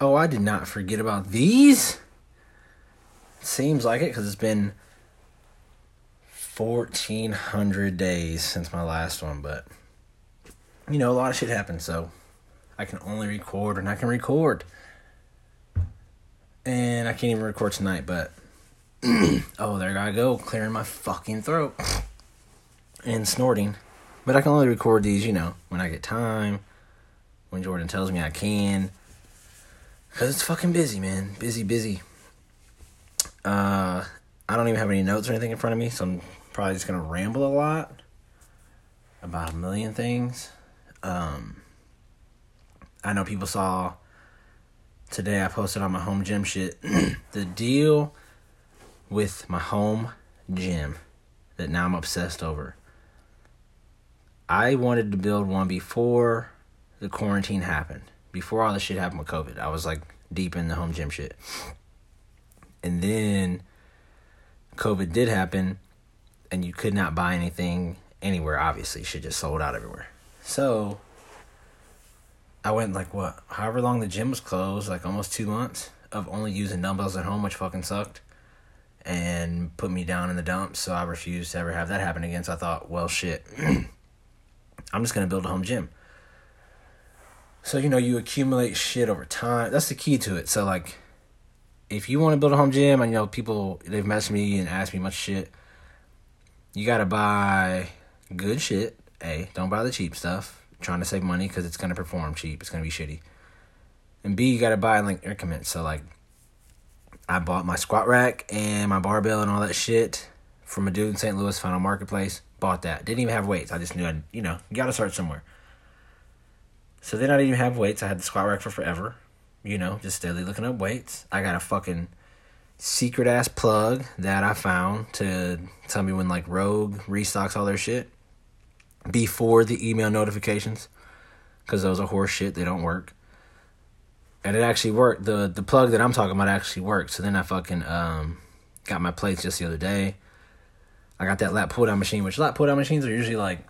Oh, I did not forget about these. Seems like it because it's been 1,400 days since my last one, but you know, a lot of shit happened, so I can only record and I can record. And I can't even record tonight, but oh, there I go, clearing my fucking throat and snorting. But I can only record these, you know, when I get time, when Jordan tells me I can. Because it's fucking busy, man. Busy, busy. Uh, I don't even have any notes or anything in front of me, so I'm probably just to ramble a lot about a million things. Um, I know people saw today I posted on my home gym shit the deal with my home gym that now I'm obsessed over. I wanted to build one before the quarantine happened. Before all this shit happened with COVID. I was like deep in the home gym shit. And then COVID did happen and you could not buy anything anywhere, obviously. Shit just sold out everywhere. So I went like what, however long the gym was closed, like almost two months of only using dumbbells at home, which fucking sucked, and put me down in the dumps. So I refused to ever have that happen again. So I thought, well, shit, I'm just gonna build a home gym. So you know, you accumulate shit over time. That's the key to it. So like, if you want to build a home gym, and you know people they've messaged me and asked me much shit, you gotta buy good shit. A, don't buy the cheap stuff. Trying to save money because it's gonna perform cheap. It's gonna be shitty. And B, you gotta buy in like increments. So like, I bought my squat rack and my barbell and all that shit from a dude in St. Louis, on marketplace. Bought that. Didn't even have weights. I just knew I, you know, you gotta start somewhere. So then I didn't even have weights. I had the squat rack for forever. You know, just steadily looking up weights. I got a fucking secret ass plug that I found to tell me when like Rogue restocks all their shit before the email notifications because those are horse shit. They don't work. And it actually worked. The the plug that I'm talking about actually worked. So then I fucking um got my plates just the other day. I got that lat pull down machine, which lat pull down machines are usually like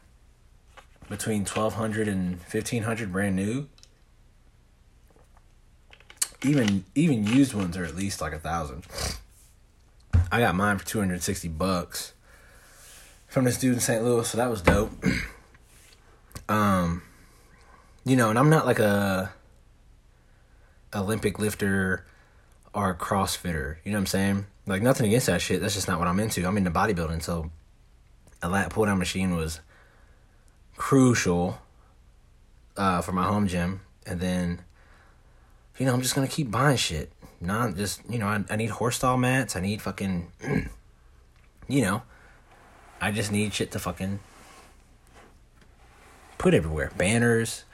between 1200 and 1500 brand new. Even even used ones are at least like a thousand. I got mine for 260 bucks from this dude in St. Louis, so that was dope. um, you know, and I'm not like a Olympic lifter or CrossFitter. You know what I'm saying? Like nothing against that shit. That's just not what I'm into. I'm into bodybuilding, so a lat pull down machine was crucial uh, for my home gym, and then you know I'm just gonna keep buying shit. Not just you know I, I need horse stall mats. I need fucking you know I just need shit to fucking put everywhere. Banners.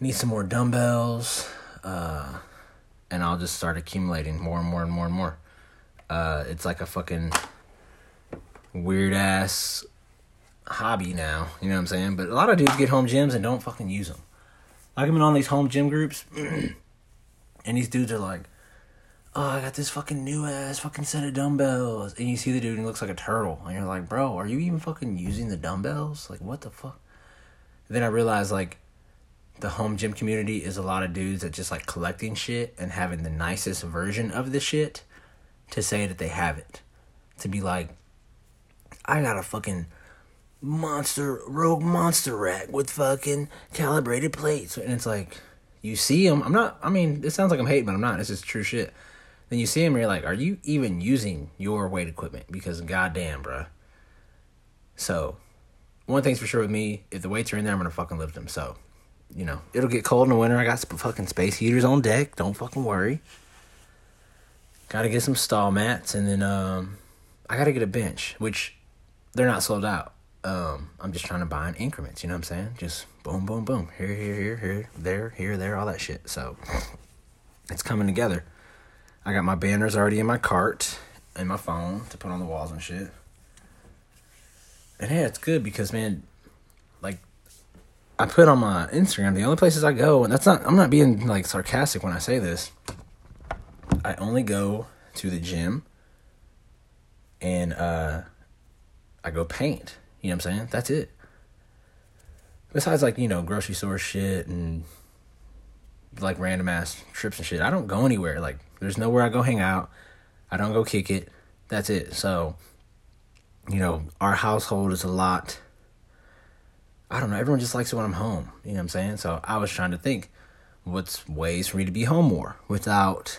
Need some more dumbbells. Uh, and I'll just start accumulating more and more and more and more. Uh, it's like a fucking weird ass hobby now. You know what I'm saying? But a lot of dudes get home gyms and don't fucking use them. Like I've been on these home gym groups, and these dudes are like, "Oh, I got this fucking new ass fucking set of dumbbells," and you see the dude and he looks like a turtle, and you're like, "Bro, are you even fucking using the dumbbells? Like, what the fuck?" And then I realized like the home gym community is a lot of dudes that just like collecting shit and having the nicest version of the shit to say that they have it. To be like, I got a fucking monster rogue monster rack with fucking calibrated plates, and it's like you see them. I'm not. I mean, it sounds like I'm hating, but I'm not. This is true shit. Then you see them, and you're like, are you even using your weight equipment? Because goddamn, bruh. So, one thing's for sure with me: if the weights are in there, I'm gonna fucking lift them. So, you know, it'll get cold in the winter. I got some fucking space heaters on deck. Don't fucking worry. Gotta get some stall mats, and then um, I gotta get a bench, which they're not sold out. Um, I'm just trying to buy in increments. You know what I'm saying? Just boom, boom, boom. Here, here, here, here, there, here, there, all that shit. So it's coming together. I got my banners already in my cart and my phone to put on the walls and shit. And yeah, it's good because man, like I put on my Instagram, the only places I go, and that's not I'm not being like sarcastic when I say this. I only go to the gym and uh I go paint. You know what I'm saying? That's it. Besides like, you know, grocery store shit and like random ass trips and shit. I don't go anywhere. Like there's nowhere I go hang out. I don't go kick it. That's it. So, you know, our household is a lot. I don't know. Everyone just likes it when I'm home. You know what I'm saying? So I was trying to think what's ways for me to be home more without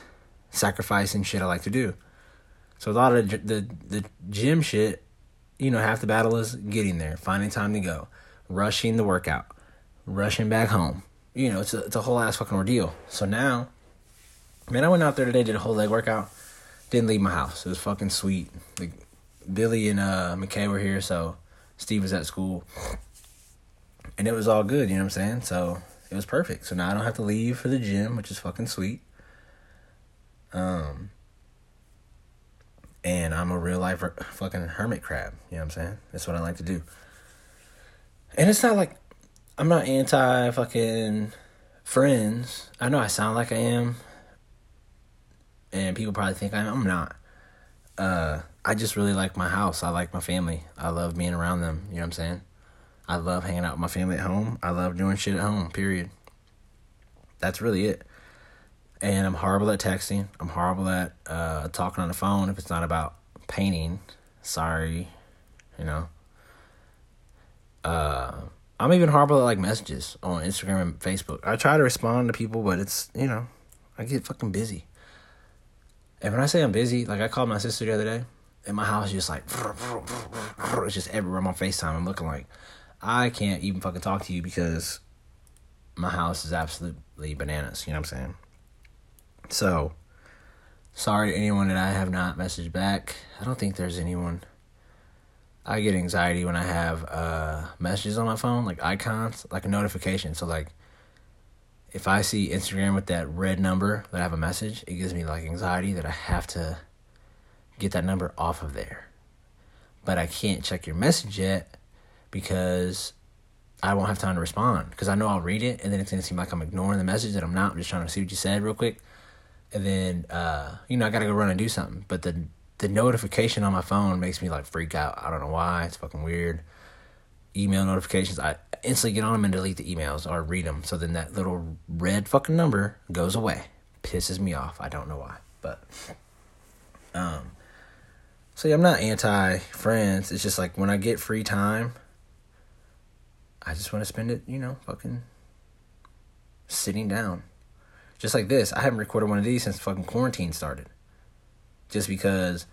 sacrificing shit I like to do. So a lot of the the, the gym shit, you know, half the battle is getting there, finding time to go, rushing the workout, rushing back home. You know, it's a, it's a whole ass fucking ordeal. So now, man, I went out there today, did a whole leg workout, didn't leave my house. It was fucking sweet. Like Billy and uh McKay were here, so Steve was at school. And it was all good, you know what I'm saying? So it was perfect. So now I don't have to leave for the gym, which is fucking sweet. Um and I'm a real life fucking hermit crab. You know what I'm saying? That's what I like to do. And it's not like I'm not anti fucking friends. I know I sound like I am, and people probably think I am. I'm not. Uh, I just really like my house. I like my family. I love being around them. You know what I'm saying? I love hanging out with my family at home. I love doing shit at home. Period. That's really it and I'm horrible at texting. I'm horrible at uh, talking on the phone if it's not about painting. Sorry, you know. Uh, I'm even horrible at like messages on Instagram and Facebook. I try to respond to people, but it's you know, I get fucking busy. And when I say I'm busy, like I called my sister the other day, and my house is just like it's just everywhere. I'm on Facetime. I'm looking like I can't even fucking talk to you because my house is absolutely bananas. You know what I'm saying? So, sorry to anyone that I have not messaged back. I don't think there's anyone. I get anxiety when I have uh, messages on my phone, like icons, like a notification. So, like, if I see Instagram with that red number that I have a message, it gives me like anxiety that I have to get that number off of there. But I can't check your message yet because I won't have time to respond because I know I'll read it and then it's gonna seem like I'm ignoring the message that I'm not. I'm just trying to see what you said real quick and then uh, you know I gotta go run and do something. But the the notification on my phone makes me like freak out. I don't know why. It's fucking weird. Email notifications, I instantly get on them and delete the emails or read them. So then that little red fucking number goes away. Pisses me off. I don't know why, but um. So yeah, I'm not anti friends. It's just like when I get free time, I just want to spend it, you know, fucking sitting down just like this, I haven't recorded one of these since fucking quarantine started. Just because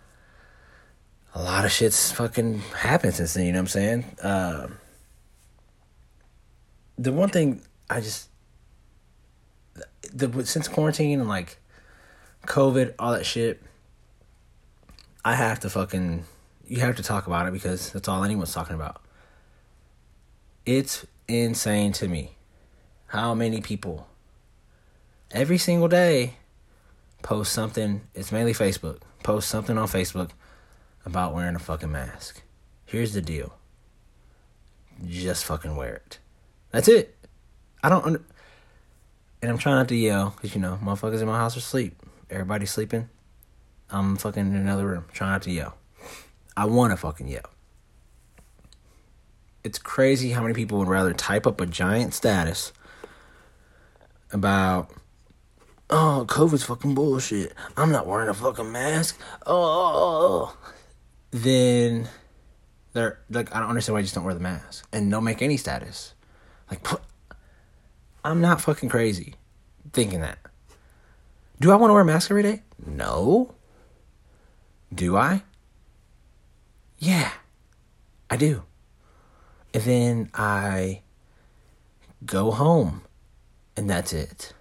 a lot of shit's fucking happened since then, you know what I'm saying? Uh, the one thing I just the since quarantine and like COVID, all that shit, I have to fucking you have to talk about it because that's all anyone's talking about. It's insane to me how many people every single day post something. It's mainly Facebook. Post something on Facebook about wearing a fucking mask. Here's the deal. Just fucking wear it. That's it. I don't under- and I'm trying not to yell because you know motherfuckers in my house are asleep. Everybody's sleeping. I'm fucking in another room trying not to yell. I want to fucking yell. It's crazy how many people would rather type up a giant status about oh, COVID's fucking bullshit. I'm not wearing a fucking mask. Oh, then they're like, I don't understand why I just don't wear the mask and don't make any status. Like, I'm not fucking crazy thinking that. Do I want to wear a mask every day? No. Do I? Yeah, I do. And then I go home, and that's it.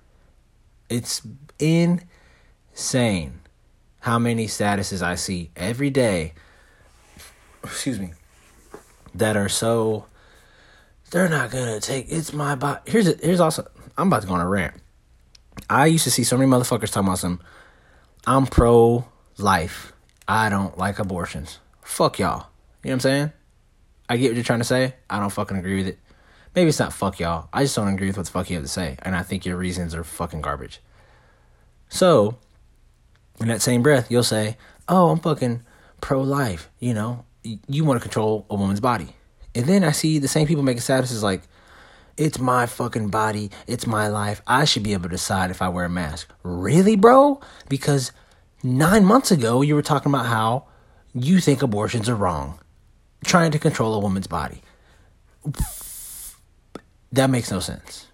It's insane how many statuses I see every day. Excuse me. That are so. They're not gonna take. It's my body. Here's. Here's also. I'm about to go on a rant. I used to see so many motherfuckers talking about some. I'm pro life. I don't like abortions. Fuck y'all. You know what I'm saying? I get what you're trying to say. I don't fucking agree with it maybe it's not fuck y'all. I just don't agree with what the fuck you have to say, and I think your reasons are fucking garbage. So, in that same breath, you'll say, "Oh, I'm fucking pro life." You know, you want to control a woman's body, and then I see the same people making statuses like, It's my fucking body. It's my life. I should be able to decide if I wear a mask. Really, bro? Because nine months ago, you were talking about how you think abortions are wrong, trying to control a woman's body. That makes no sense.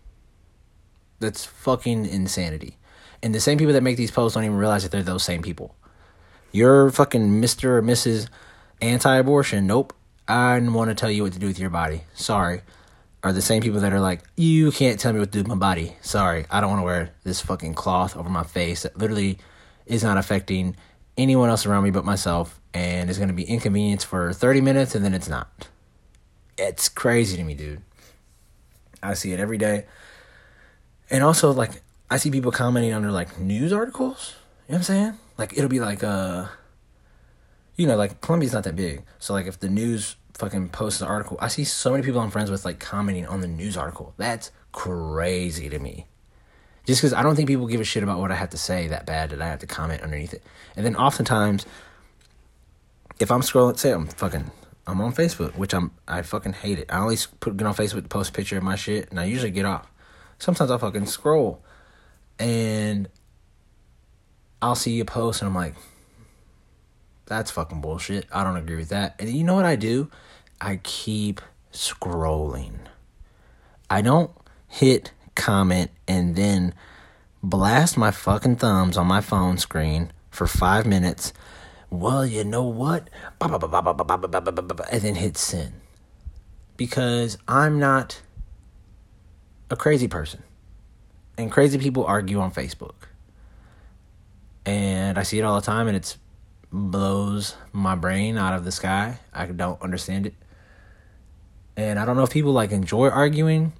That's fucking insanity. And the same people that make these posts don't even realize that they're those same people. You're fucking Mr. or Mrs. Anti abortion. Nope. I don't want to tell you what to do with your body. Sorry. Are the same people that are like, you can't tell me what to do with my body. Sorry. I don't want to wear this fucking cloth over my face that literally is not affecting anyone else around me but myself and is going to be inconvenience for 30 minutes and then it's not. It's crazy to me, dude. I see it every day. And also, like, I see people commenting under, like, news articles. You know what I'm saying? Like, it'll be like, uh, you know, like, Columbia's not that big. So, like, if the news fucking posts an article, I see so many people I'm friends with, like, commenting on the news article. That's crazy to me. Just because I don't think people give a shit about what I have to say that bad that I have to comment underneath it. And then oftentimes, if I'm scrolling, say I'm fucking, I'm on Facebook, which I'm, I fucking hate it. I always put get on Facebook to post a picture of my shit, and I usually get off. Sometimes I fucking scroll, and I'll see a post, and I'm like, that's fucking bullshit. I don't agree with that. And you know what I do? I keep scrolling. I don't hit comment, and then blast my fucking thumbs on my phone screen for five minutes. Well, you know what? And then hit send. Because I'm not a crazy person. And crazy people argue on Facebook. And I see it all the time and it blows my brain out of the sky. I don't understand it. And I don't know if people like enjoy arguing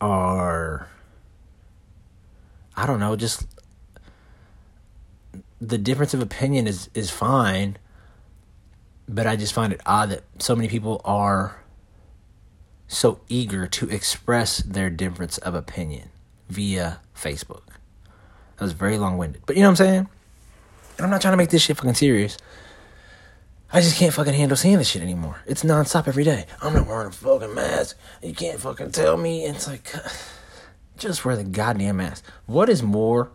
or I don't know, just the difference of opinion is is fine, but I just find it odd that so many people are so eager to express their difference of opinion via Facebook. That was very long winded. But you know what I'm saying? And I'm not trying to make this shit fucking serious. I just can't fucking handle seeing this shit anymore. It's nonstop every day. I'm not wearing a fucking mask. You can't fucking tell me. It's like, just wear the goddamn mask. What is more?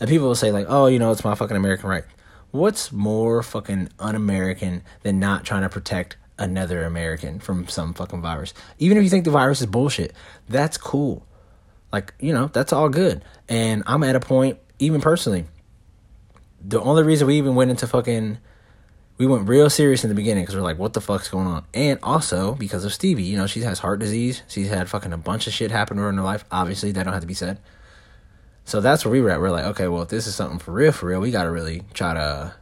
And people will say like, oh, you know, it's my fucking American right. What's more fucking un-American than not trying to protect another American from some fucking virus? Even if you think the virus is bullshit, that's cool. Like, you know, that's all good. And I'm at a point, even personally, the only reason we even went into fucking we went real serious in the beginning because we're like, what the fuck's going on? And also because of Stevie, you know, she has heart disease. She's had fucking a bunch of shit happen to her in her life. Obviously, that don't have to be said. So that's where we were at. We're like, okay, well, if this is something for real, for real, we got to really try to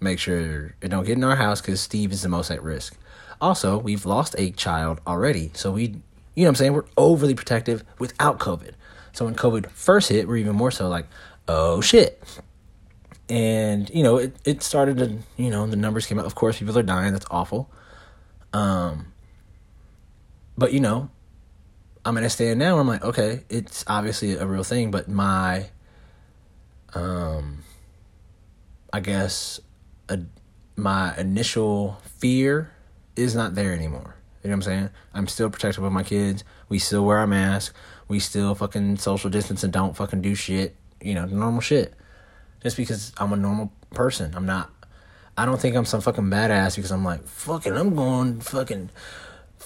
make sure it don't get in our house because Steve is the most at risk. Also, we've lost a child already. So we, you know what I'm saying? We're overly protective without COVID. So when COVID first hit, we're even more so like, oh shit and you know it, it started to you know the numbers came out of course people are dying that's awful um but you know i'm at a stand now where i'm like okay it's obviously a real thing but my um i guess a, my initial fear is not there anymore you know what i'm saying i'm still protective of my kids we still wear our mask we still fucking social distance and don't fucking do shit you know normal shit just because I'm a normal person. I'm not. I don't think I'm some fucking badass because I'm like fucking. I'm going fucking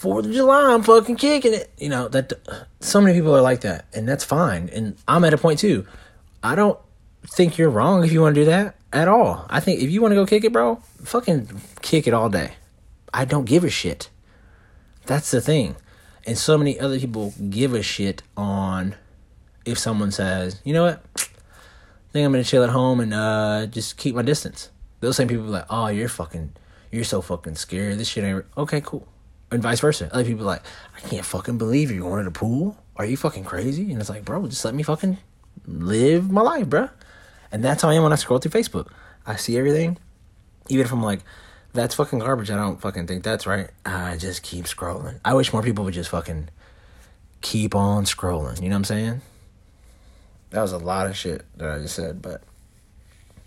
Fourth of July. I'm fucking kicking it. You know that. So many people are like that, and that's fine. And I'm at a point too. I don't think you're wrong if you want to do that at all. I think if you want to go kick it, bro, fucking kick it all day. I don't give a shit. That's the thing. And so many other people give a shit on if someone says, you know what? I think I'm gonna chill at home and uh, just keep my distance. Those same people like, oh, you're fucking, you're so fucking scared. This shit ain't okay, cool. And vice versa. Other people like, I can't fucking believe you're going to the pool. Are you fucking crazy? And it's like, bro, just let me fucking live my life, bro. And that's how I am when I scroll through Facebook. I see everything, even if I'm like, that's fucking garbage. I don't fucking think that's right. I just keep scrolling. I wish more people would just fucking keep on scrolling. You know what I'm saying? That was a lot of shit that I just said, but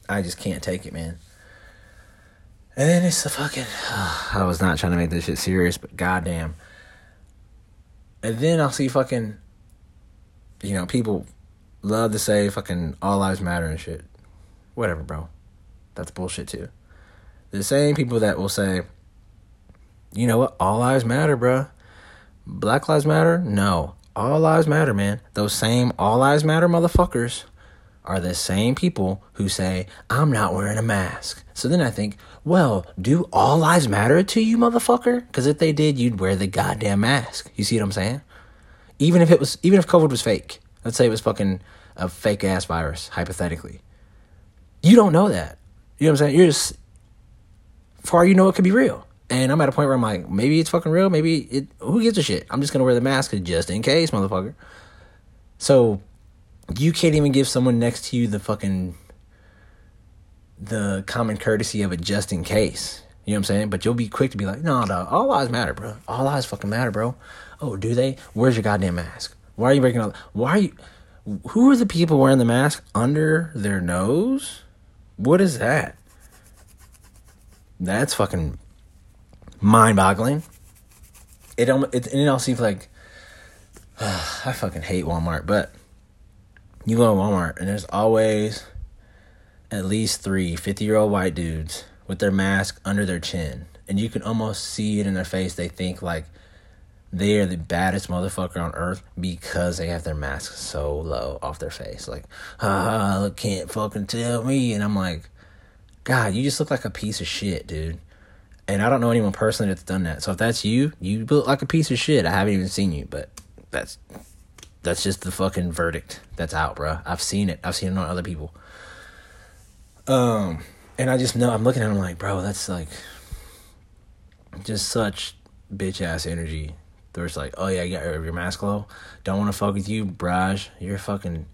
I just can't take it, man. And then it's the fucking. I was not trying to make this shit serious, but goddamn. And then I'll see fucking, you know, people love to say fucking all lives matter and shit. Whatever, bro. That's bullshit too. The same people that will say, you know what, all lives matter, bro. Black lives matter? No. All lives matter, man. Those same all lives matter motherfuckers are the same people who say, I'm not wearing a mask. So then I think, well, do all lives matter to you, motherfucker? Because if they did, you'd wear the goddamn mask. You see what I'm saying? Even if it was, even if COVID was fake, let's say it was fucking a fake ass virus, hypothetically. You don't know that. You know what I'm saying? You're just, far you know it could be real. And I'm at a point where I'm like, maybe it's fucking real. Maybe it, who gives a shit? I'm just to wear the mask just in case, motherfucker. So, you can't even give someone next to you the fucking the common courtesy of it just in case. You know what I'm saying? But you'll be quick to be like, no, no, all lives matter, bro. All lives fucking matter, bro. Oh, do they? Where's your goddamn mask? Why are you breaking all? Why are you? Who are the people wearing the mask under their nose? What is that? That's fucking mind-boggling. It it, it all seems like uh, I fucking hate Walmart, but you go to Walmart and there's always at least three 50 year old white dudes with their mask under their chin. And you can almost see it in their face. They think like they are the baddest motherfucker on earth because they have their mask so low off their face. Like, ah, can't fucking tell me. And I'm like, God, you just look like a piece of shit, dude. And I don't know anyone personally that's done that. So if that's you, you look like a piece of shit. I haven't even seen you, but that's that's just the fucking verdict that's out, bro. I've seen it. I've seen it on other people. Um, and I just know I'm looking at him like, bro, that's like just such bitch ass energy. There's like, oh yeah, you got your mask low. Don't want to fuck with you, Braj. You're fucking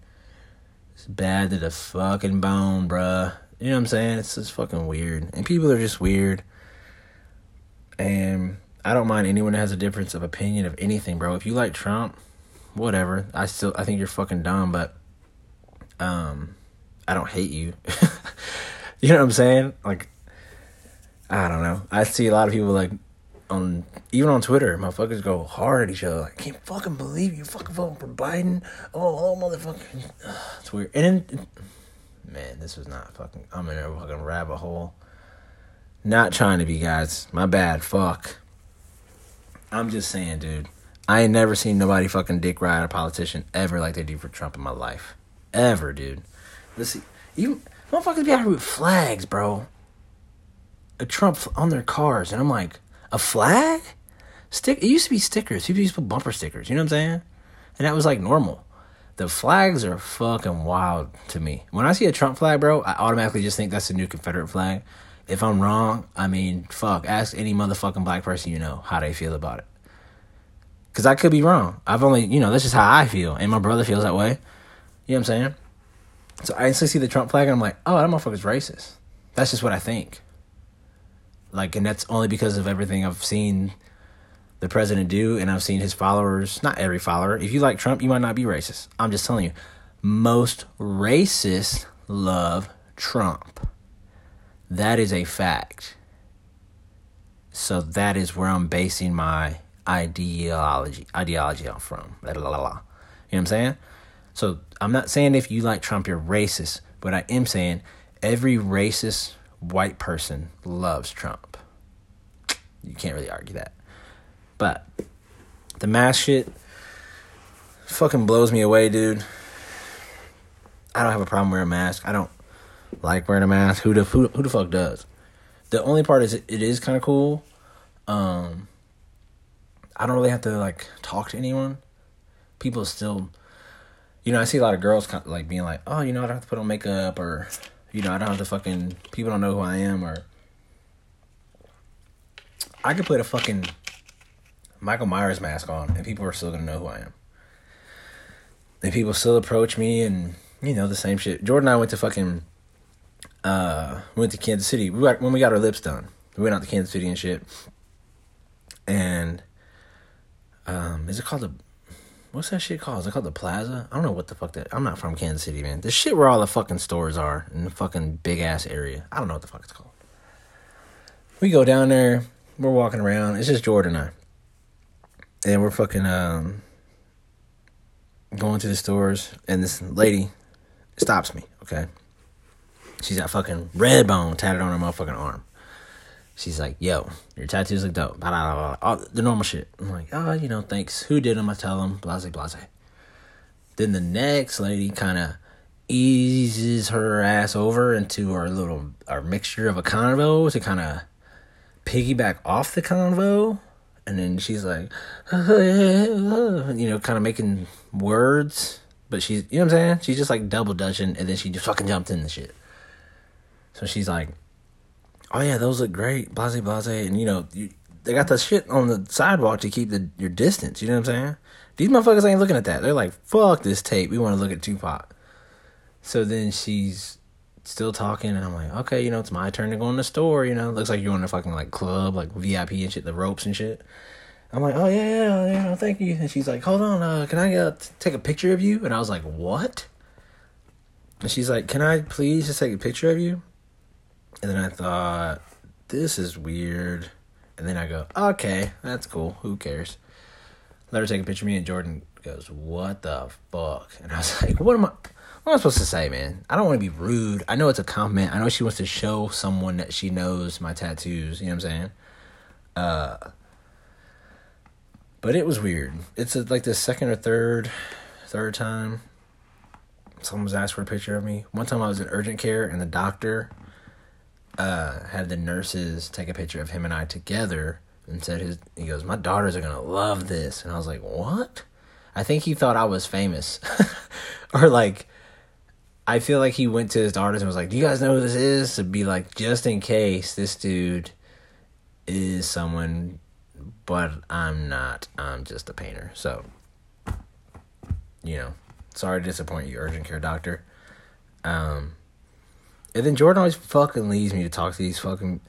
it's bad to the fucking bone, bruh. You know what I'm saying? It's just fucking weird, and people are just weird. And I don't mind anyone that has a difference of opinion of anything, bro. If you like Trump, whatever. I still I think you're fucking dumb, but um I don't hate you. you know what I'm saying? Like I don't know. I see a lot of people like on even on Twitter, motherfuckers go hard at each other. Like, I can't fucking believe you fucking voting for Biden. Oh, oh motherfucker. It's weird. And then, man, this was not fucking. I'm in a fucking rabbit hole. Not trying to be, guys. My bad. Fuck. I'm just saying, dude. I ain't never seen nobody fucking dick ride a politician ever like they do for Trump in my life. Ever, dude. Let's see. Even motherfuckers be out here with flags, bro. A Trump on their cars, and I'm like, a flag? Stick. It used to be stickers. People used to put bumper stickers. You know what I'm saying? And that was like normal. The flags are fucking wild to me. When I see a Trump flag, bro, I automatically just think that's the new Confederate flag. If I'm wrong, I mean, fuck. Ask any motherfucking black person you know how they feel about it. Because I could be wrong. I've only, you know, that's just how I feel. And my brother feels that way. You know what I'm saying? So I instantly see the Trump flag and I'm like, oh, that motherfucker's racist. That's just what I think. Like, and that's only because of everything I've seen the president do and I've seen his followers, not every follower. If you like Trump, you might not be racist. I'm just telling you. Most racists love Trump. That is a fact. So that is where I'm basing my ideology ideology I'm from. La, la, la. You know what I'm saying? So I'm not saying if you like Trump you're racist, but I am saying every racist white person loves Trump. You can't really argue that. But the mask shit fucking blows me away, dude. I don't have a problem wearing a mask. I don't like wearing a mask. Who the who, who the fuck does? The only part is it, it is kind of cool. Um, I don't really have to like talk to anyone. People still, you know, I see a lot of girls kind of like being like, oh, you know, I don't have to put on makeup or, you know, I don't have to fucking, people don't know who I am or. I could put a fucking Michael Myers mask on and people are still gonna know who I am. And people still approach me and, you know, the same shit. Jordan and I went to fucking, uh, went to Kansas City. We got, when we got our lips done, we went out to Kansas City and shit. And um, is it called the what's that shit called? Is it called the Plaza? I don't know what the fuck that. I'm not from Kansas City, man. The shit where all the fucking stores are in the fucking big ass area. I don't know what the fuck it's called. We go down there. We're walking around. It's just Jordan and I. and we're fucking um going to the stores, and this lady stops me. Okay, she's got fucking red bone tatted on her motherfucking arm. She's like, "Yo, your tattoos look dope." Blah, blah, blah, All the normal shit. I'm like, "Oh, you know, thanks. Who did them?" I tell them, blase, blase. Then the next lady kind of eases her ass over into our little our mixture of a convo to kind of piggyback off the convo and then she's like you know kind of making words but she's you know what i'm saying she's just like double dutching and then she just fucking jumped in the shit so she's like oh yeah those look great blase blase and you know you, they got the shit on the sidewalk to keep the your distance you know what i'm saying these motherfuckers ain't looking at that they're like fuck this tape we want to look at tupac so then she's still talking, and I'm like, okay, you know, it's my turn to go in the store. You know, looks like you're in a fucking like club, like VIP and shit, the ropes and shit. I'm like, oh yeah, yeah, know, thank you. And she's like, hold on, uh, can I uh, take a picture of you? And I was like, what? And she's like, can I please just take a picture of you? And then I thought, this is weird. And then I go, okay, that's cool. Who cares? Let her take a picture of me, and Jordan goes, what the fuck? And I was like, what am I? What am I supposed to say, man? I don't want to be rude. I know it's a compliment. I know she wants to show someone that she knows my tattoos. You know what I'm saying? Uh, but it was weird. It's a, like the second or third, third time someone was asked for a picture of me. One time I was in urgent care and the doctor uh, had the nurses take a picture of him and I together and said his he goes, My daughters are gonna love this and I was like, What? I think he thought I was famous. or like I feel like he went to his daughters and was like, Do you guys know who this is? To be like, just in case this dude is someone but I'm not. I'm just a painter. So you know, sorry to disappoint you, urgent care doctor. Um, and then Jordan always fucking leaves me to talk to these fucking.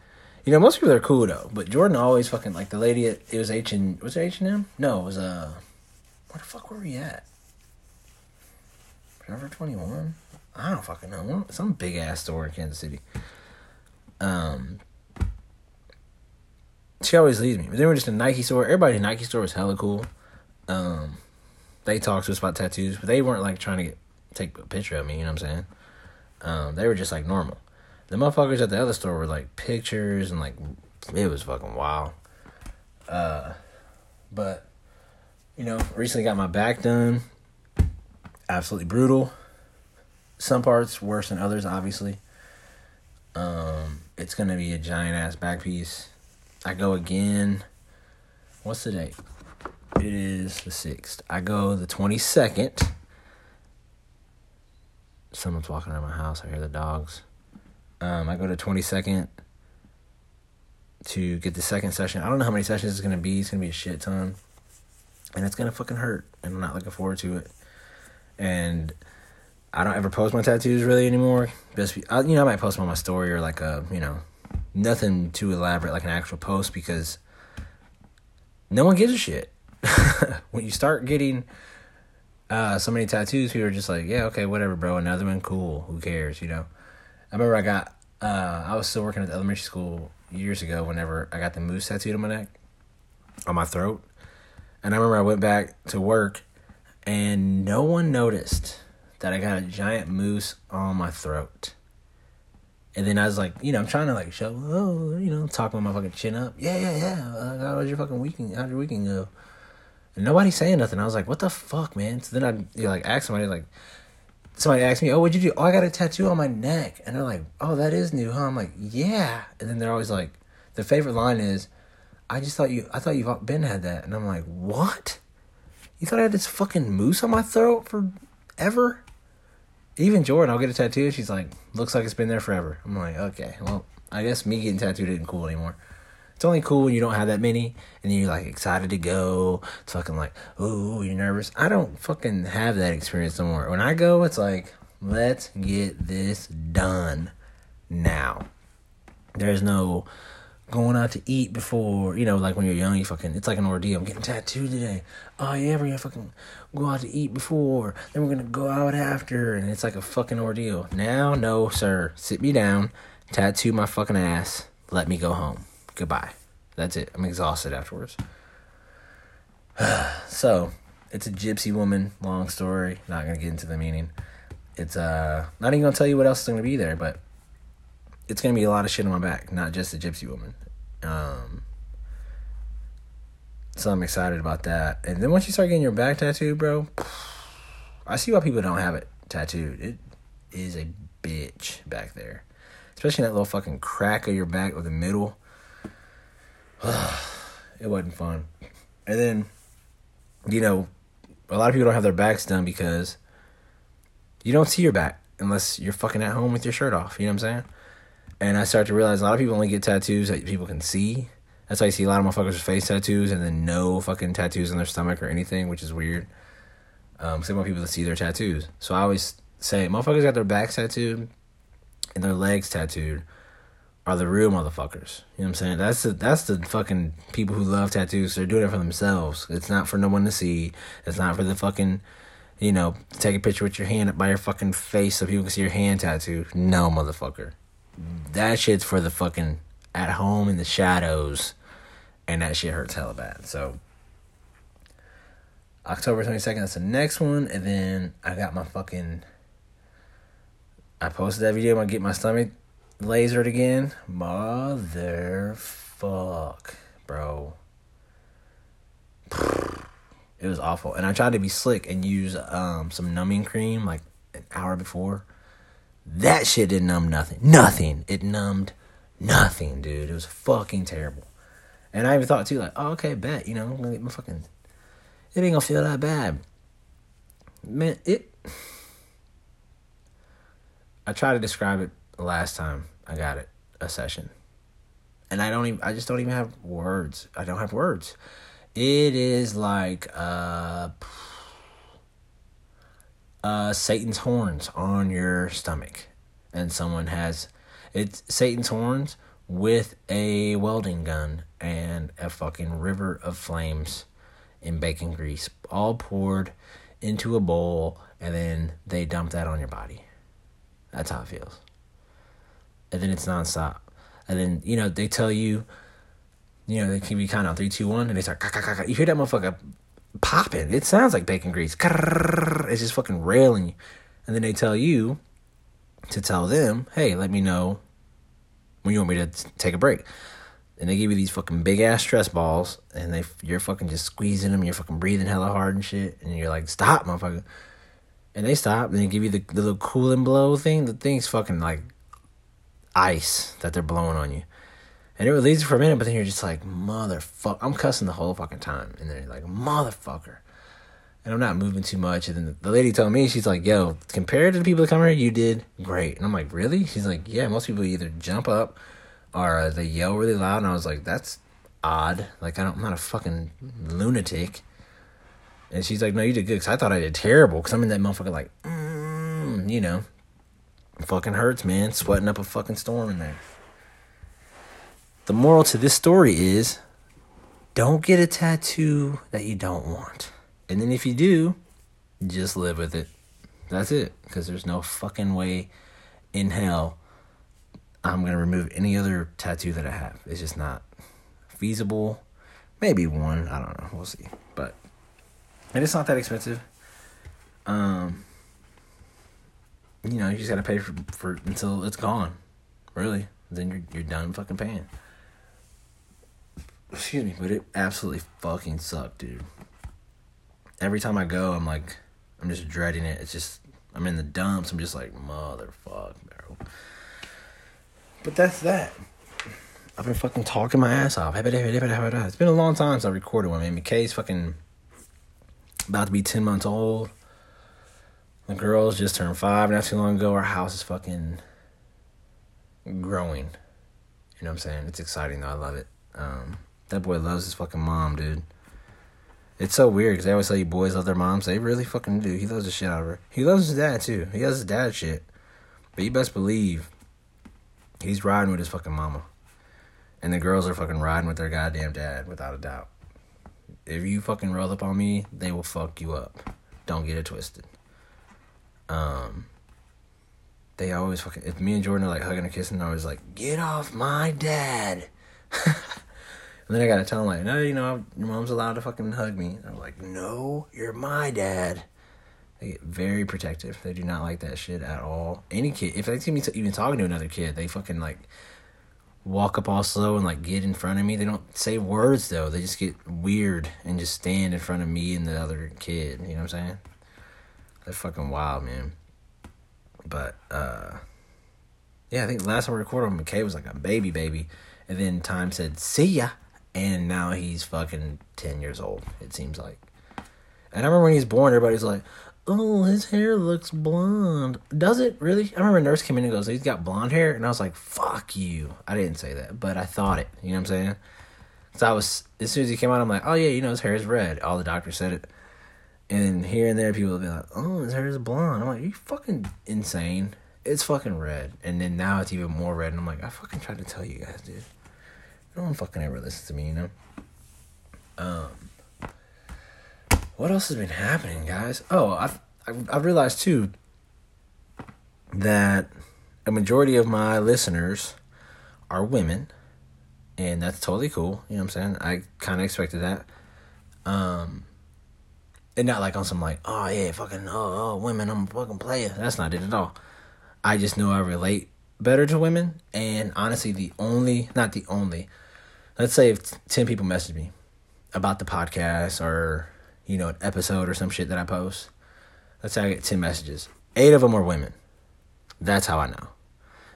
You know, most people are cool though, but Jordan always fucking like the lady. At, it was H and was it H and M? No, it was uh, where the fuck were we at? Forever Twenty One. I don't fucking know. Some big ass store in Kansas City. Um, she always leaves me. But then we're just a Nike store. Everybody in Nike store was hella cool. Um, they talked to us about tattoos, but they weren't like trying to get take a picture of me. You know what I'm saying? Um, they were just like normal. The motherfuckers at the other store were like pictures and like it was fucking wild. Uh, but you know, recently got my back done. Absolutely brutal. Some parts worse than others, obviously. Um, it's gonna be a giant ass back piece. I go again. What's the date? It is the sixth. I go the twenty second. Someone's walking around my house. I hear the dogs. Um, I go to twenty second to get the second session. I don't know how many sessions it's gonna be. It's gonna be a shit ton, and it's gonna fucking hurt. And I'm not looking forward to it. And I don't ever post my tattoos really anymore. Just you know, I might post them on my story or like a you know, nothing too elaborate like an actual post because no one gives a shit. when you start getting uh, so many tattoos, people are just like, yeah, okay, whatever, bro. Another one, cool. Who cares, you know? I remember I got, uh, I was still working at the elementary school years ago. Whenever I got the moose tattooed on my neck, on my throat, and I remember I went back to work, and no one noticed that I got a giant moose on my throat. And then I was like, you know, I'm trying to like show, oh, you know, talking my fucking chin up. Yeah, yeah, yeah. Uh, how was your fucking weekend? How'd your weekend go? And nobody's saying nothing. I was like, what the fuck, man? So then I you like ask somebody like, somebody asked me, oh, what'd you do? Oh, I got a tattoo on my neck. And they're like, oh, that is new, huh? I'm like, yeah. And then they're always like, the favorite line is, I just thought you, I thought you've been had that. And I'm like, what? You thought I had this fucking moose on my throat for ever? even Jordan, I'll get a tattoo. She's like, looks like it's been there forever. I'm like, okay, well, I guess me getting tattooed isn't cool anymore. It's only cool when you don't have that many and you're like excited to go. It's fucking like, oh, you're nervous. I don't fucking have that experience anymore. When I go, it's like, let's get this done now. There's no going out to eat before, you know, like when you're young, you fucking, it's like an ordeal. I'm getting tattooed today. Oh, yeah, we're gonna fucking go out to eat before, then we're gonna go out after, and it's like a fucking ordeal. Now, no, sir. Sit me down, tattoo my fucking ass, let me go home. Goodbye. That's it. I'm exhausted afterwards. so, it's a gypsy woman. Long story. Not gonna get into the meaning. It's uh not even gonna tell you what else is gonna be there, but it's gonna be a lot of shit on my back, not just a gypsy woman. Um, so I'm excited about that. And then once you start getting your back tattooed, bro, I see why people don't have it tattooed. It is a bitch back there, especially that little fucking crack of your back or the middle. it wasn't fun. And then, you know, a lot of people don't have their backs done because you don't see your back unless you're fucking at home with your shirt off. You know what I'm saying? And I start to realize a lot of people only get tattoos that people can see. That's why I see a lot of motherfuckers with face tattoos and then no fucking tattoos on their stomach or anything, which is weird. Um, with people that see their tattoos. So I always say, motherfuckers got their backs tattooed and their legs tattooed are the real motherfuckers. You know what I'm saying? That's the that's the fucking people who love tattoos. They're doing it for themselves. It's not for no one to see. It's not for the fucking, you know, take a picture with your hand up by your fucking face so people can see your hand tattoo. No, motherfucker. That shit's for the fucking at home in the shadows, and that shit hurts hella bad. So. October 22nd, that's the next one. And then I got my fucking. I posted that video. I get my stomach lasered again. Motherfuck, bro. It was awful. And I tried to be slick and use um, some numbing cream like an hour before. That shit didn't numb nothing. Nothing. It numbed nothing, dude. It was fucking terrible. And I even thought too, like, oh, okay, bet, you know, I'm gonna get my fucking. It ain't gonna feel that bad. Man, it. I tried to describe it last time I got it a session, and I don't even. I just don't even have words. I don't have words. It is like uh, uh, Satan's horns on your stomach, and someone has it's Satan's horns with a welding gun and a fucking river of flames in bacon grease, all poured into a bowl, and then they dump that on your body. That's how it feels. And then it's nonstop. And then, you know, they tell you, you know, they can be kind of three, two, one, and they start, you hear that motherfucker popping. It sounds like bacon grease. It's just fucking railing you. And then they tell you to tell them, hey, let me know when you want me to take a break. And they give you these fucking big ass stress balls, and they you're fucking just squeezing them. You're fucking breathing hella hard and shit, and you're like, stop, motherfucker. And they stop, and they give you the, the little cool and blow thing. The thing's fucking like ice that they're blowing on you. And it relieves you for a minute, but then you're just like, motherfucker. I'm cussing the whole fucking time. And they're like, motherfucker. And I'm not moving too much. And then the lady told me, she's like, yo, compared to the people that come here, you did great. And I'm like, really? She's like, yeah, most people either jump up or uh, they yell really loud. And I was like, that's odd. Like, I don't, I'm not a fucking lunatic. And she's like, no, you did good. Because I thought I did terrible. Because I'm in that motherfucker, like, mm, you know, fucking hurts, man. Sweating up a fucking storm in there. The moral to this story is don't get a tattoo that you don't want. And then if you do, just live with it. That's it. Because there's no fucking way in hell I'm going to remove any other tattoo that I have. It's just not feasible. Maybe one. I don't know. We'll see. But, and it's not that expensive. Um, you know, you just got to pay for, for until it's gone. Really. Then you're, you're done fucking paying excuse me, but it absolutely fucking sucked, dude. Every time I go, I'm like, I'm just dreading it. It's just, I'm in the dumps. I'm just like, motherfuck. But that's that. I've been fucking talking my ass off. It's been a long time since I recorded one, man. McKay's fucking about to be 10 months old. The girls just turned five not too long ago. Our house is fucking growing. You know what I'm saying? It's exciting though. I love it. Um, that boy loves his fucking mom, dude. It's so weird because they always tell you boys love their moms. They really fucking do. He loves the shit out of her. He loves his dad too. He has his dad shit. But you best believe he's riding with his fucking mama. And the girls are fucking riding with their goddamn dad, without a doubt. If you fucking roll up on me, they will fuck you up. Don't get it twisted. Um, they always fucking. If me and Jordan are like hugging or kissing, I was like, "Get off my dad." And then I gotta tell him like, no, you know, your mom's allowed to fucking hug me. And I'm like, no, you're my dad. They get very protective. They do not like that shit at all. Any kid, if they see me even talking to another kid, they fucking like walk up all slow and like get in front of me. They don't say words though. They just get weird and just stand in front of me and the other kid. You know what I'm saying? They're fucking wild, man. But uh yeah, I think the last time we recorded him, McKay was like a baby baby. And then Time said, see ya. And now he's fucking 10 years old, it seems like. And I remember when he was born, everybody's like, oh, his hair looks blonde. Does it really? I remember a nurse came in and goes, he's got blonde hair. And I was like, fuck you. I didn't say that, but I thought it. You know what I'm saying? So I was, as soon as he came out, I'm like, oh yeah, you know, his hair is red. All the doctors said it. And here and there, people will be like, oh, his hair is blonde. I'm like, you fucking insane. It's fucking red. And then now it's even more red. And I'm like, I fucking tried to tell you guys, dude. No one fucking ever listens to me, you know? Um, what else has been happening, guys? Oh, I've, I've, I've realized too that a majority of my listeners are women, and that's totally cool. You know what I'm saying? I kind of expected that. Um, and not like on some like, oh yeah, fucking oh, oh women, I'm a fucking player. That's not it at all. I just know I relate better to women, and honestly, the only, not the only, let's say if ten people message me about the podcast or you know an episode or some shit that I post, let's say I get ten messages, eight of them are women. That's how I know.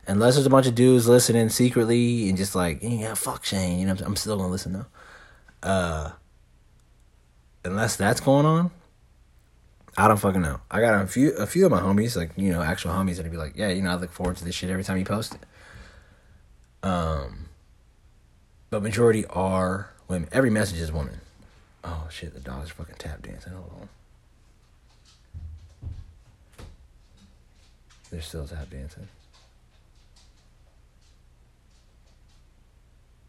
Unless there's a bunch of dudes listening secretly and just like, yeah, fuck Shane, you know, I'm still gonna listen though. Uh, unless that's going on, I don't fucking know. I got a few a few of my homies, like, you know, actual homies that'd be like, Yeah, you know, I look forward to this shit every time you post it. Um but majority are women. Every message is woman. Oh shit, the dog's fucking tap dancing. Hold on. They're still tap dancing.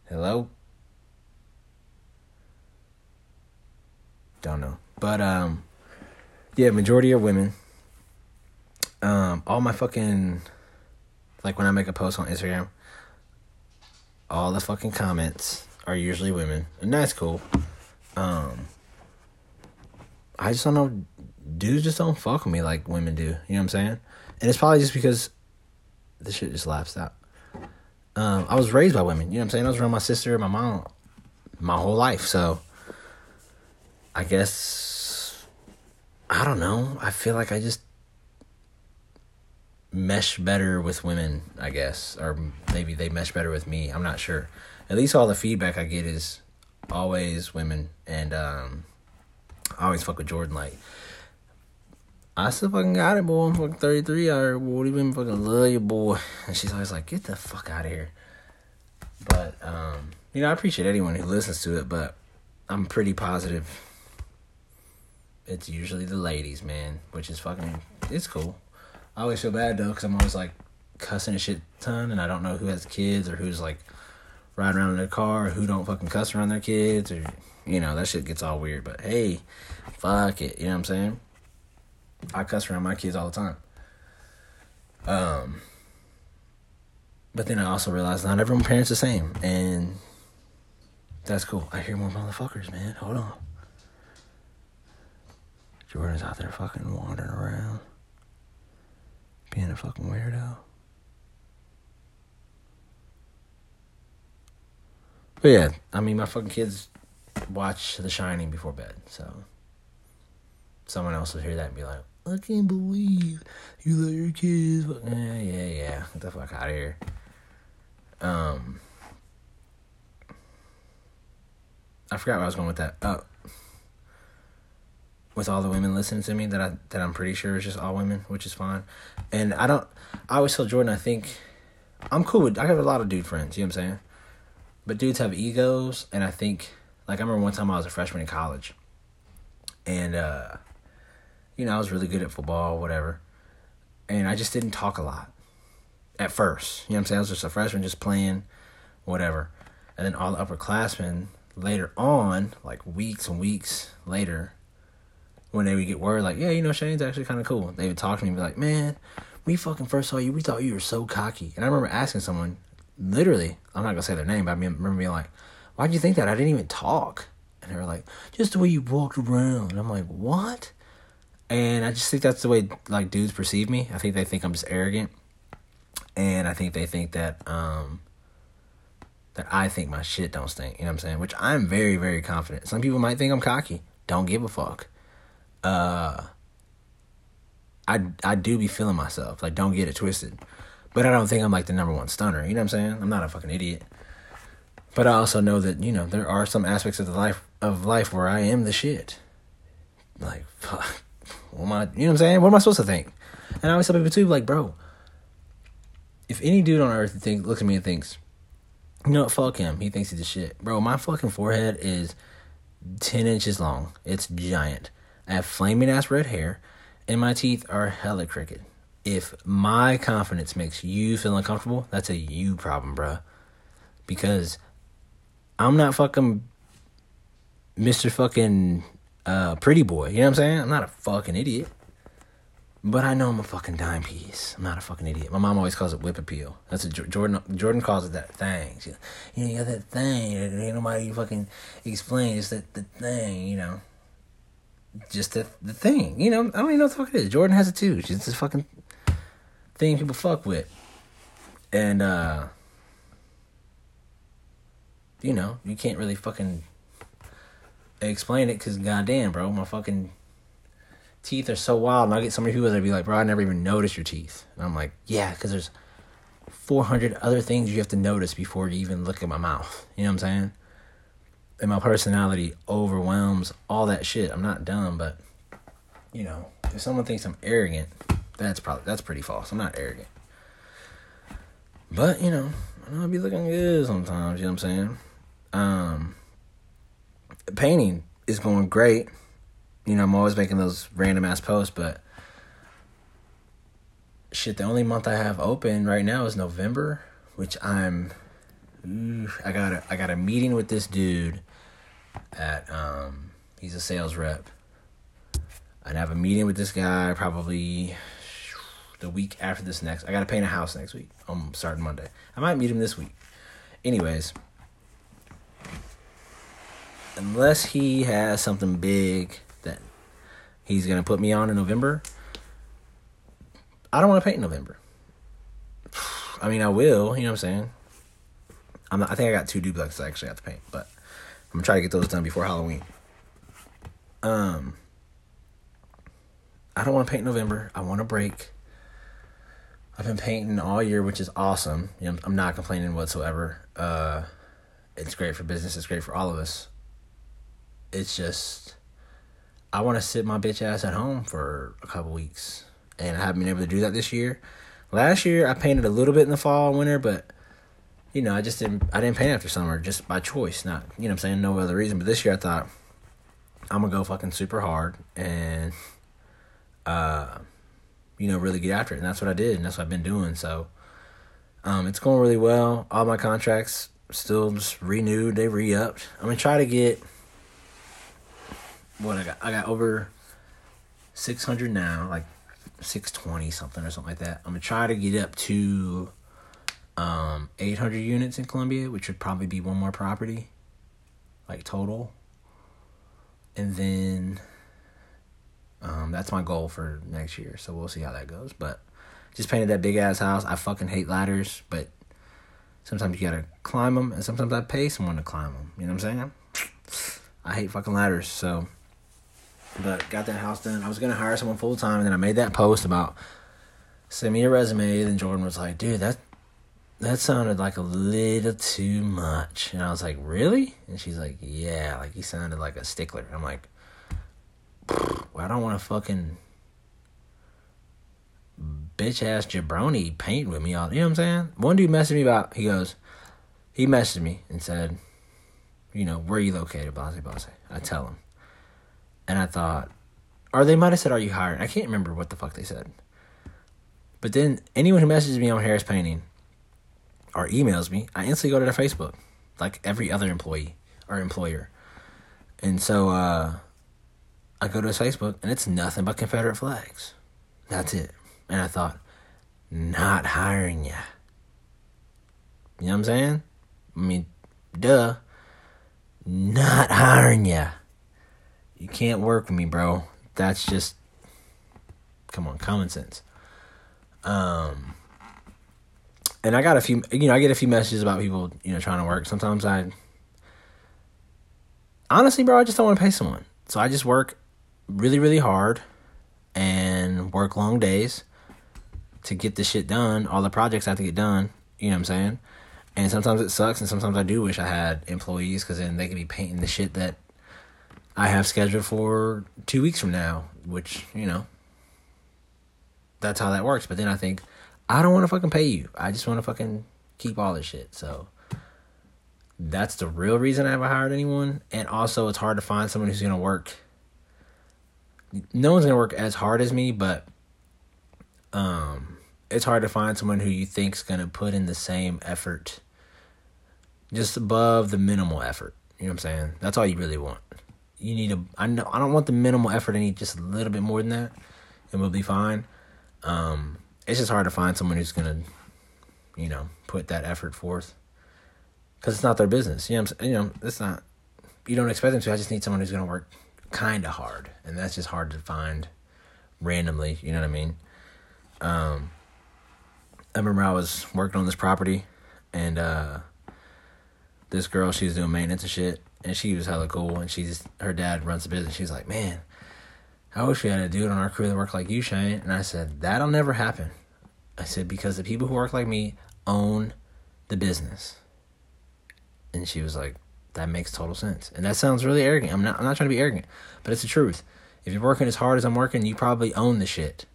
Hello? Don't know. But um yeah, majority are women. Um all my fucking like when I make a post on Instagram, all the fucking comments are usually women. And that's cool. Um I just don't know dudes just don't fuck with me like women do. You know what I'm saying? And it's probably just because this shit just laughs out. Um, I was raised by women. You know what I'm saying? I was around my sister and my mom my whole life. So I guess I don't know. I feel like I just mesh better with women, I guess, or maybe they mesh better with me. I'm not sure. At least all the feedback I get is always women, and um, I always fuck with Jordan like. I still fucking got it, boy. I'm fucking 33 out here, boy. Even fucking love you, boy. And she's always like, get the fuck out of here. But, um, you know, I appreciate anyone who listens to it, but I'm pretty positive it's usually the ladies, man, which is fucking, it's cool. I always feel bad, though, because I'm always, like, cussing a shit ton, and I don't know who has kids or who's, like, riding around in their car or who don't fucking cuss around their kids or, you know, that shit gets all weird. But, hey, fuck it. You know what I'm saying? I cuss around my kids all the time. Um, but then I also realized not everyone parents the same, and that's cool. I hear more motherfuckers, man. Hold on. Jordan's out there fucking wandering around, being a fucking weirdo. But yeah, I mean, my fucking kids watch The Shining before bed, so someone else will hear that and be like, I can't believe you let your kids. Yeah, yeah, yeah. Get the fuck out of here. Um, I forgot where I was going with that. Oh, with all the women listening to me, that I that I'm pretty sure is just all women, which is fine. And I don't. I always tell Jordan, I think I'm cool with. I have a lot of dude friends. You know what I'm saying? But dudes have egos, and I think like I remember one time I was a freshman in college, and uh, you know I was really good at football, whatever, and I just didn't talk a lot at first. You know what I'm saying? I was just a freshman, just playing, whatever, and then all the upperclassmen later on, like weeks and weeks later, when they would get word like, yeah, you know, Shane's actually kind of cool. They would talk to me and be like, man, we fucking first saw you, we thought you were so cocky. And I remember asking someone, literally, I'm not gonna say their name, but I remember being like, why'd you think that? I didn't even talk. And they were like, just the way you walked around. And I'm like, what? And I just think that's the way like dudes perceive me. I think they think I'm just arrogant. And I think they think that um that I think my shit don't stink. You know what I'm saying? Which I'm very, very confident. Some people might think I'm cocky. Don't give a fuck. Uh I I do be feeling myself. Like don't get it twisted. But I don't think I'm like the number one stunner. You know what I'm saying? I'm not a fucking idiot. But I also know that, you know, there are some aspects of the life of life where I am the shit. Like, fuck. What am I you know what I'm saying? What am I supposed to think? And I always tell people too, like, bro, if any dude on earth think looks at me and thinks, you know what, fuck him. He thinks he's the shit. Bro, my fucking forehead is ten inches long. It's giant. I have flaming ass red hair and my teeth are hella crooked. If my confidence makes you feel uncomfortable, that's a you problem, bruh. Because I'm not fucking Mr. fucking uh, pretty boy. You know what I'm saying? I'm not a fucking idiot. But I know I'm a fucking dime piece. I'm not a fucking idiot. My mom always calls it whip appeal. That's what Jordan Jordan calls it that thing. She, you know, you got that thing. Ain't nobody fucking explain. It's that the thing. You know, just the the thing. You know, I don't even know what the fuck it is. Jordan has it too. She's this fucking thing people fuck with, and uh, you know, you can't really fucking explain it because goddamn, bro, my fucking teeth are so wild. And I get so many people that be like, bro, I never even noticed your teeth. And I'm like, yeah, because there's 400 other things you have to notice before you even look at my mouth. You know what I'm saying? And my personality overwhelms all that shit. I'm not dumb, but you know, if someone thinks I'm arrogant, that's probably that's pretty false. I'm not arrogant. But, you know, I'll be looking good sometimes, you know what I'm saying? Um painting is going great you know, I'm always making those random ass posts, but shit, the only month I have open right now is November, which I'm I got a I got a meeting with this dude at um he's a sales rep. I have a meeting with this guy probably the week after this next. I got to paint a house next week. I'm starting Monday. I might meet him this week. Anyways, unless he has something big that he's gonna put me on in November. I don't want to paint in November. I mean, I will. You know what I'm saying? I'm not, I think I got two duplexes I actually have to paint, but I'm gonna try to get those done before Halloween. Um, I don't want to paint November. I want to break. I've been painting all year, which is awesome. You know, I'm not complaining whatsoever. Uh, it's great for business. It's great for all of us. It's just I want to sit my bitch ass at home for a couple weeks, and I haven't been able to do that this year. Last year I painted a little bit in the fall, and winter, but you know I just didn't. I didn't paint after summer just by choice, not you know I'm saying no other reason. But this year I thought I'm gonna go fucking super hard and uh you know really get after it, and that's what I did, and that's what I've been doing. So um it's going really well. All my contracts still just renewed, they re upped. I'm gonna try to get what I got. I got over six hundred now, like six twenty something or something like that. I'm gonna try to get up to um eight hundred units in Columbia, which would probably be one more property, like total. And then um that's my goal for next year. So we'll see how that goes. But just painted that big ass house. I fucking hate ladders, but sometimes you gotta climb them, and sometimes I pay someone to climb them. You know what I'm saying? I hate fucking ladders, so but got that house done. I was gonna hire someone full time, and then I made that post about send me a resume. And then Jordan was like, "Dude, that that sounded like a little too much." And I was like, "Really?" And she's like, "Yeah, like he sounded like a stickler." I'm like, well, "I don't want to fucking." bitch ass jabroni paint with me all you know what I'm saying? One dude messaged me about he goes he messaged me and said, you know, where you located, Bossy Bossy? I tell him. And I thought, or they might have said, Are you hiring? I can't remember what the fuck they said. But then anyone who messages me on Harris Painting or emails me, I instantly go to their Facebook, like every other employee or employer. And so uh, I go to his Facebook and it's nothing but Confederate flags. That's it. And I thought, not hiring you. You know what I'm saying? I mean, duh. not hiring you. You can't work with me, bro. That's just come on, common sense. Um and I got a few you know, I get a few messages about people, you know, trying to work. Sometimes I honestly, bro, I just don't want to pay someone. So I just work really, really hard and work long days to get the shit done. All the projects I have to get done. You know what I'm saying? And sometimes it sucks, and sometimes I do wish I had employees because then they could be painting the shit that I have scheduled for two weeks from now, which, you know, that's how that works. But then I think, I don't want to fucking pay you. I just want to fucking keep all this shit. So that's the real reason I haven't hired anyone. And also, it's hard to find someone who's going to work. No one's going to work as hard as me, but um, it's hard to find someone who you think's going to put in the same effort just above the minimal effort. You know what I'm saying? That's all you really want. You need a I know I don't want the minimal effort. I need just a little bit more than that, and we'll be fine. Um, it's just hard to find someone who's gonna, you know, put that effort forth because it's not their business. You know, you know, it's not. You don't expect them to. I just need someone who's gonna work kind of hard, and that's just hard to find randomly. You know what I mean? Um, I remember I was working on this property, and uh, this girl, she was doing maintenance and shit, and she was hella cool. And she's her dad runs the business. She's like, man, I wish we had a dude on our crew that worked like you, Shane. And I said, that'll never happen. I said because the people who work like me own the business. And she was like, that makes total sense. And that sounds really arrogant. I'm not I'm not trying to be arrogant, but it's the truth. If you're working as hard as I'm working, you probably own the shit.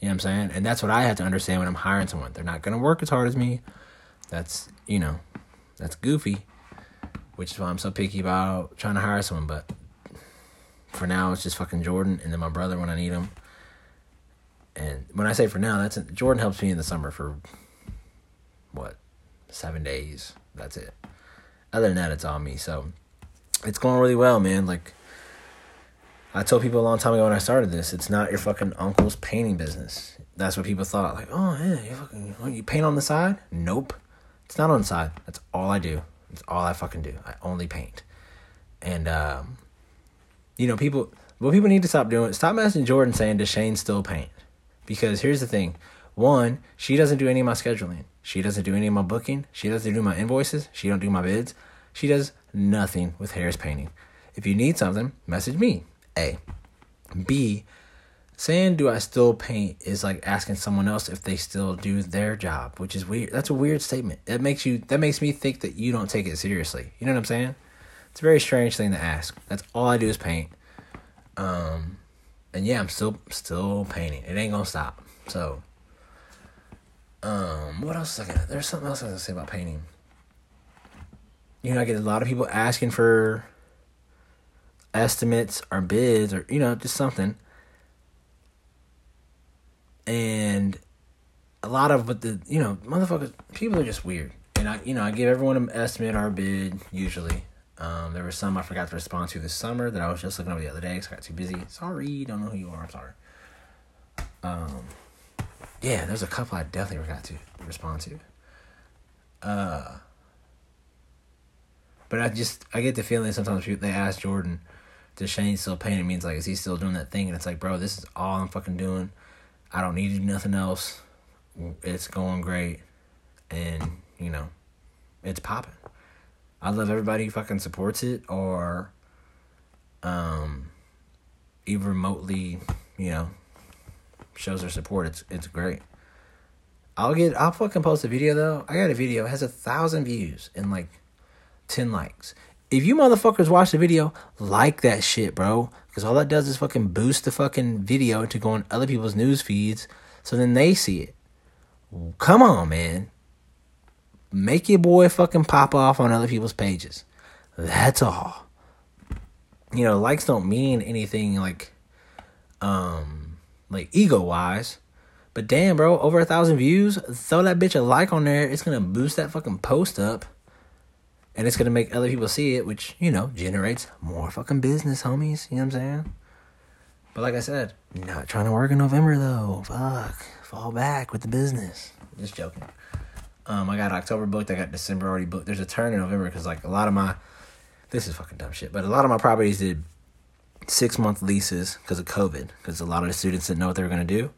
You know what I'm saying? And that's what I have to understand when I'm hiring someone. They're not gonna work as hard as me. That's you know, that's goofy which is why I'm so picky about trying to hire someone. But for now, it's just fucking Jordan and then my brother when I need him. And when I say for now, that's Jordan helps me in the summer for what seven days. That's it. Other than that, it's on me. So it's going really well, man. Like I told people a long time ago when I started this, it's not your fucking uncle's painting business. That's what people thought. Like, oh yeah, you fucking you paint on the side? Nope, it's not on the side. That's all I do. That's all I fucking do. I only paint. And um, you know, people what people need to stop doing stop messaging Jordan saying does Shane still paint? Because here's the thing. One, she doesn't do any of my scheduling. She doesn't do any of my booking. She doesn't do my invoices. She don't do my bids. She does nothing with Harris Painting. If you need something, message me. A. B saying do I still paint is like asking someone else if they still do their job, which is weird. That's a weird statement. That makes you that makes me think that you don't take it seriously. You know what I'm saying? It's a very strange thing to ask. That's all I do is paint. Um and yeah, I'm still still painting. It ain't gonna stop. So um what else is I gonna there's something else I was gonna say about painting. You know, I get a lot of people asking for estimates or bids or you know, just something and a lot of what the you know motherfuckers people are just weird and i you know i give everyone an estimate or a bid usually um, there were some i forgot to respond to this summer that i was just looking over the other day because i got too busy sorry don't know who you are i'm sorry um, yeah there's a couple i definitely forgot to respond to uh, but i just i get the feeling sometimes people, they ask jordan does shane still paint it means like is he still doing that thing and it's like bro this is all i'm fucking doing I don't need to do nothing else. It's going great. And, you know, it's popping. I love everybody who fucking supports it or um even remotely, you know, shows their support. It's it's great. I'll get I'll fucking post a video though. I got a video, it has a thousand views and like ten likes. If you motherfuckers watch the video, like that shit, bro. Because all that does is fucking boost the fucking video to go on other people's news feeds so then they see it. Come on, man. Make your boy fucking pop off on other people's pages. That's all. You know, likes don't mean anything like um like ego wise. But damn, bro, over a thousand views, throw that bitch a like on there. It's gonna boost that fucking post up and it's gonna make other people see it, which you know generates more fucking business, homies. You know what I'm saying? But like I said, not trying to work in November though. Fuck, fall back with the business. Just joking. Um, I got October booked. I got December already booked. There's a turn in November because like a lot of my this is fucking dumb shit. But a lot of my properties did six month leases because of COVID, because a lot of the students didn't know what they were to do.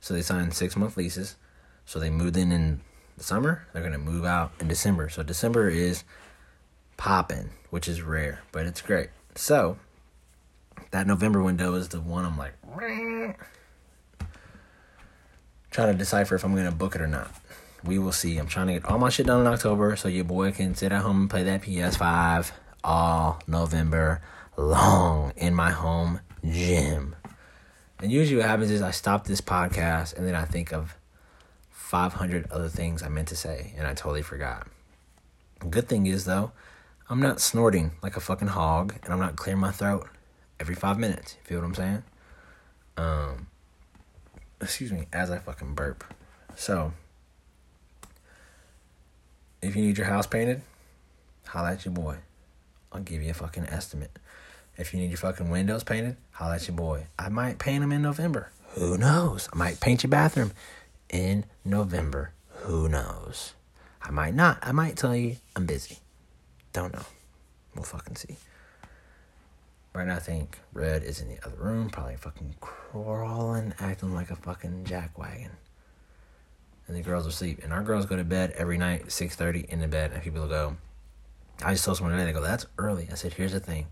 So they signed six month leases. So they moved in in the summer. They're to move out in December. So December is popping, which is rare, but it's great. So that November window is the one I'm like trying to decipher if I'm to book it or not. We will see. I'm trying to get all my shit done in October so your boy can sit at home and play that PS5 all November long in my home gym. And usually what happens is I stop this podcast and then I think of 500 other things I meant to say and I totally forgot. Good thing is though, I'm not snorting like a fucking hog and I'm not clearing my throat every five minutes. You feel what I'm saying? Um, excuse me, as I fucking burp. So, if you need your house painted, holla at your boy. I'll give you a fucking estimate. If you need your fucking windows painted, holla at your boy. I might paint them in November. Who knows? I might paint your bathroom in November. Who knows? I might not. I might tell you I'm busy. Don't know. We'll fucking see. Right now, I think Red is in the other room, probably fucking crawling, acting like a fucking jackwagon. And the girls are asleep. And our girls go to bed every night, 6.30 in the bed. And people go, I just told someone today, they go, that's early. I said, here's the thing.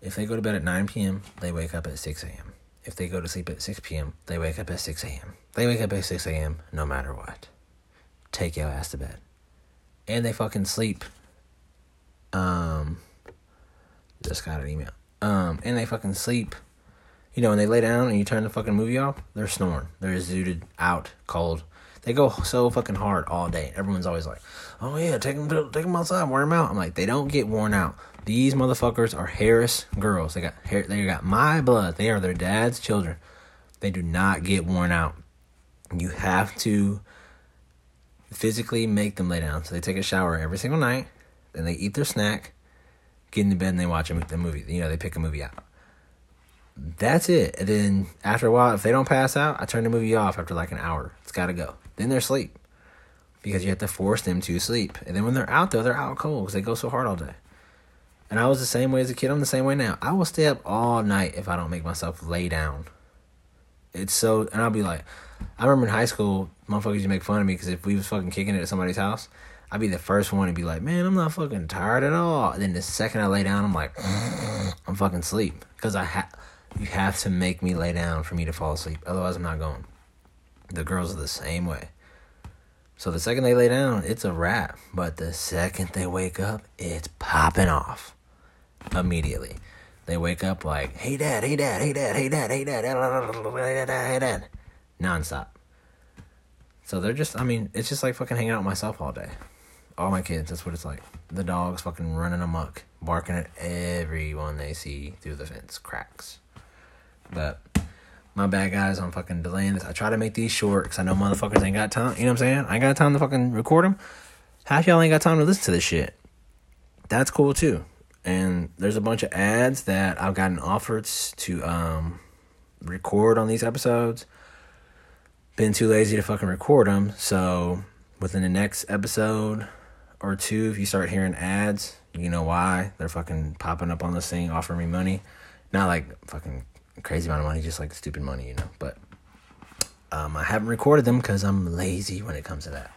If they go to bed at 9 p.m., they wake up at 6 a.m. If they go to sleep at 6 p.m., they wake up at 6 a.m. They wake up at 6 a.m. no matter what. Take your ass to bed. And they fucking sleep. Um, just got an email. Um, and they fucking sleep. You know, when they lay down and you turn the fucking movie off, they're snoring. They're zooted out, cold. They go so fucking hard all day. Everyone's always like, "Oh yeah, take them, to, take them outside, wear them out." I'm like, they don't get worn out. These motherfuckers are Harris girls. They got hair. They got my blood. They are their dad's children. They do not get worn out. You have to physically make them lay down. So they take a shower every single night. Then they eat their snack, get in the bed, and they watch a the movie. You know, they pick a movie out. That's it. And then after a while, if they don't pass out, I turn the movie off after like an hour. It's got to go. Then they're asleep because you have to force them to sleep. And then when they're out there, they're out cold because they go so hard all day. And I was the same way as a kid. I'm the same way now. I will stay up all night if I don't make myself lay down. It's so, and I'll be like, I remember in high school, motherfuckers used to make fun of me because if we was fucking kicking it at somebody's house, I'd be the first one to be like, man, I'm not fucking tired at all. And then the second I lay down, I'm like, I'm fucking sleep because I have, you have to make me lay down for me to fall asleep. Otherwise, I'm not going. The girls are the same way. So the second they lay down, it's a wrap. But the second they wake up, it's popping off immediately. They wake up like, hey dad, hey dad, hey dad, hey dad, hey dad, hey dad, hey dad, nonstop. So they're just, I mean, it's just like fucking hanging out with myself all day. All my kids, that's what it's like. The dogs fucking running amok, barking at everyone they see through the fence cracks. But my bad guys, I'm fucking delaying this. I try to make these short because I know motherfuckers ain't got time. You know what I'm saying? I ain't got time to fucking record them. Half y'all ain't got time to listen to this shit. That's cool too and there's a bunch of ads that I've gotten offers to um, record on these episodes. Been too lazy to fucking record them, so within the next episode or two, if you start hearing ads, you know why they're fucking popping up on this thing, offering me money. Not like fucking crazy amount of money, just like stupid money, you know. But um, I haven't recorded them because I'm lazy when it comes to that.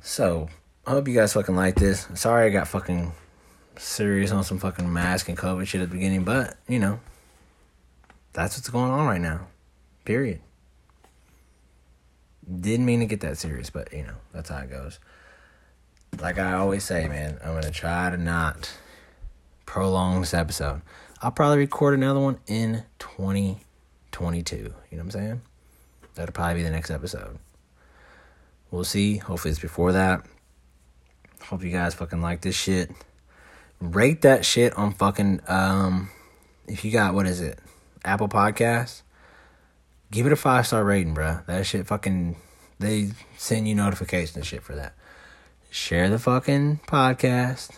So I hope you guys fucking like this. Sorry I got fucking serious on some fucking mask and COVID shit at the beginning, but you know, that's what's going on right now. Period. Didn't mean to get that serious, but you know, that's how it goes. Like I always say, man, I'm gonna try to not prolong this episode. I'll probably record another one in 2022. You know what I'm saying? That'll probably be the next episode. We'll see. Hopefully, it's before that. Hope you guys fucking like this shit rate that shit on fucking um if you got what is it apple podcast give it a five star rating bro that shit fucking they send you notifications and shit for that share the fucking podcast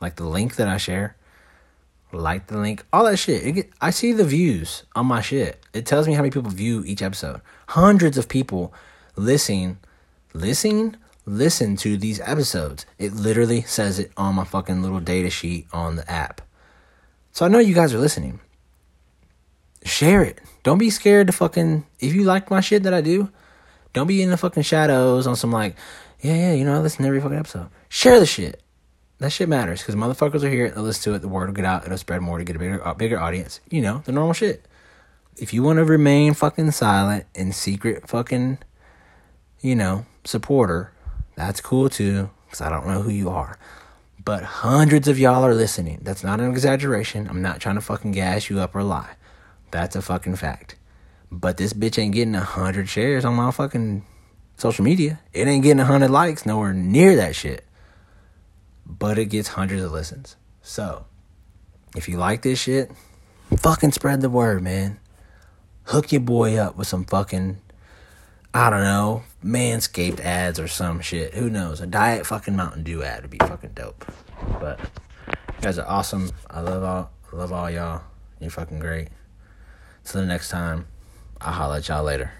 like the link that i share like the link all that shit get, i see the views on my shit it tells me how many people view each episode hundreds of people listening listening listen to these episodes. It literally says it on my fucking little data sheet on the app. So I know you guys are listening. Share it. Don't be scared to fucking if you like my shit that I do, don't be in the fucking shadows on some like, yeah, yeah, you know, I listen to every fucking episode. Share the shit. That shit matters because motherfuckers are here. They'll listen to it. The word will get out. It'll spread more to get a bigger, bigger audience. You know, the normal shit. If you want to remain fucking silent and secret fucking, you know, supporter, that's cool too because I don't know who you are. But hundreds of y'all are listening. That's not an exaggeration. I'm not trying to fucking gas you up or lie. That's a fucking fact. But this bitch ain't getting a hundred shares on my fucking social media. It ain't getting a hundred likes, nowhere near that shit. But it gets hundreds of listens. So, if you like this shit, fucking spread the word, man. Hook your boy up with some fucking, I don't know, Manscaped ads or some shit. Who knows? A diet fucking Mountain Dew ad would be fucking dope. But you guys are awesome. I love all, love all y'all. You're fucking great. Till the next time, I'll holla at y'all later.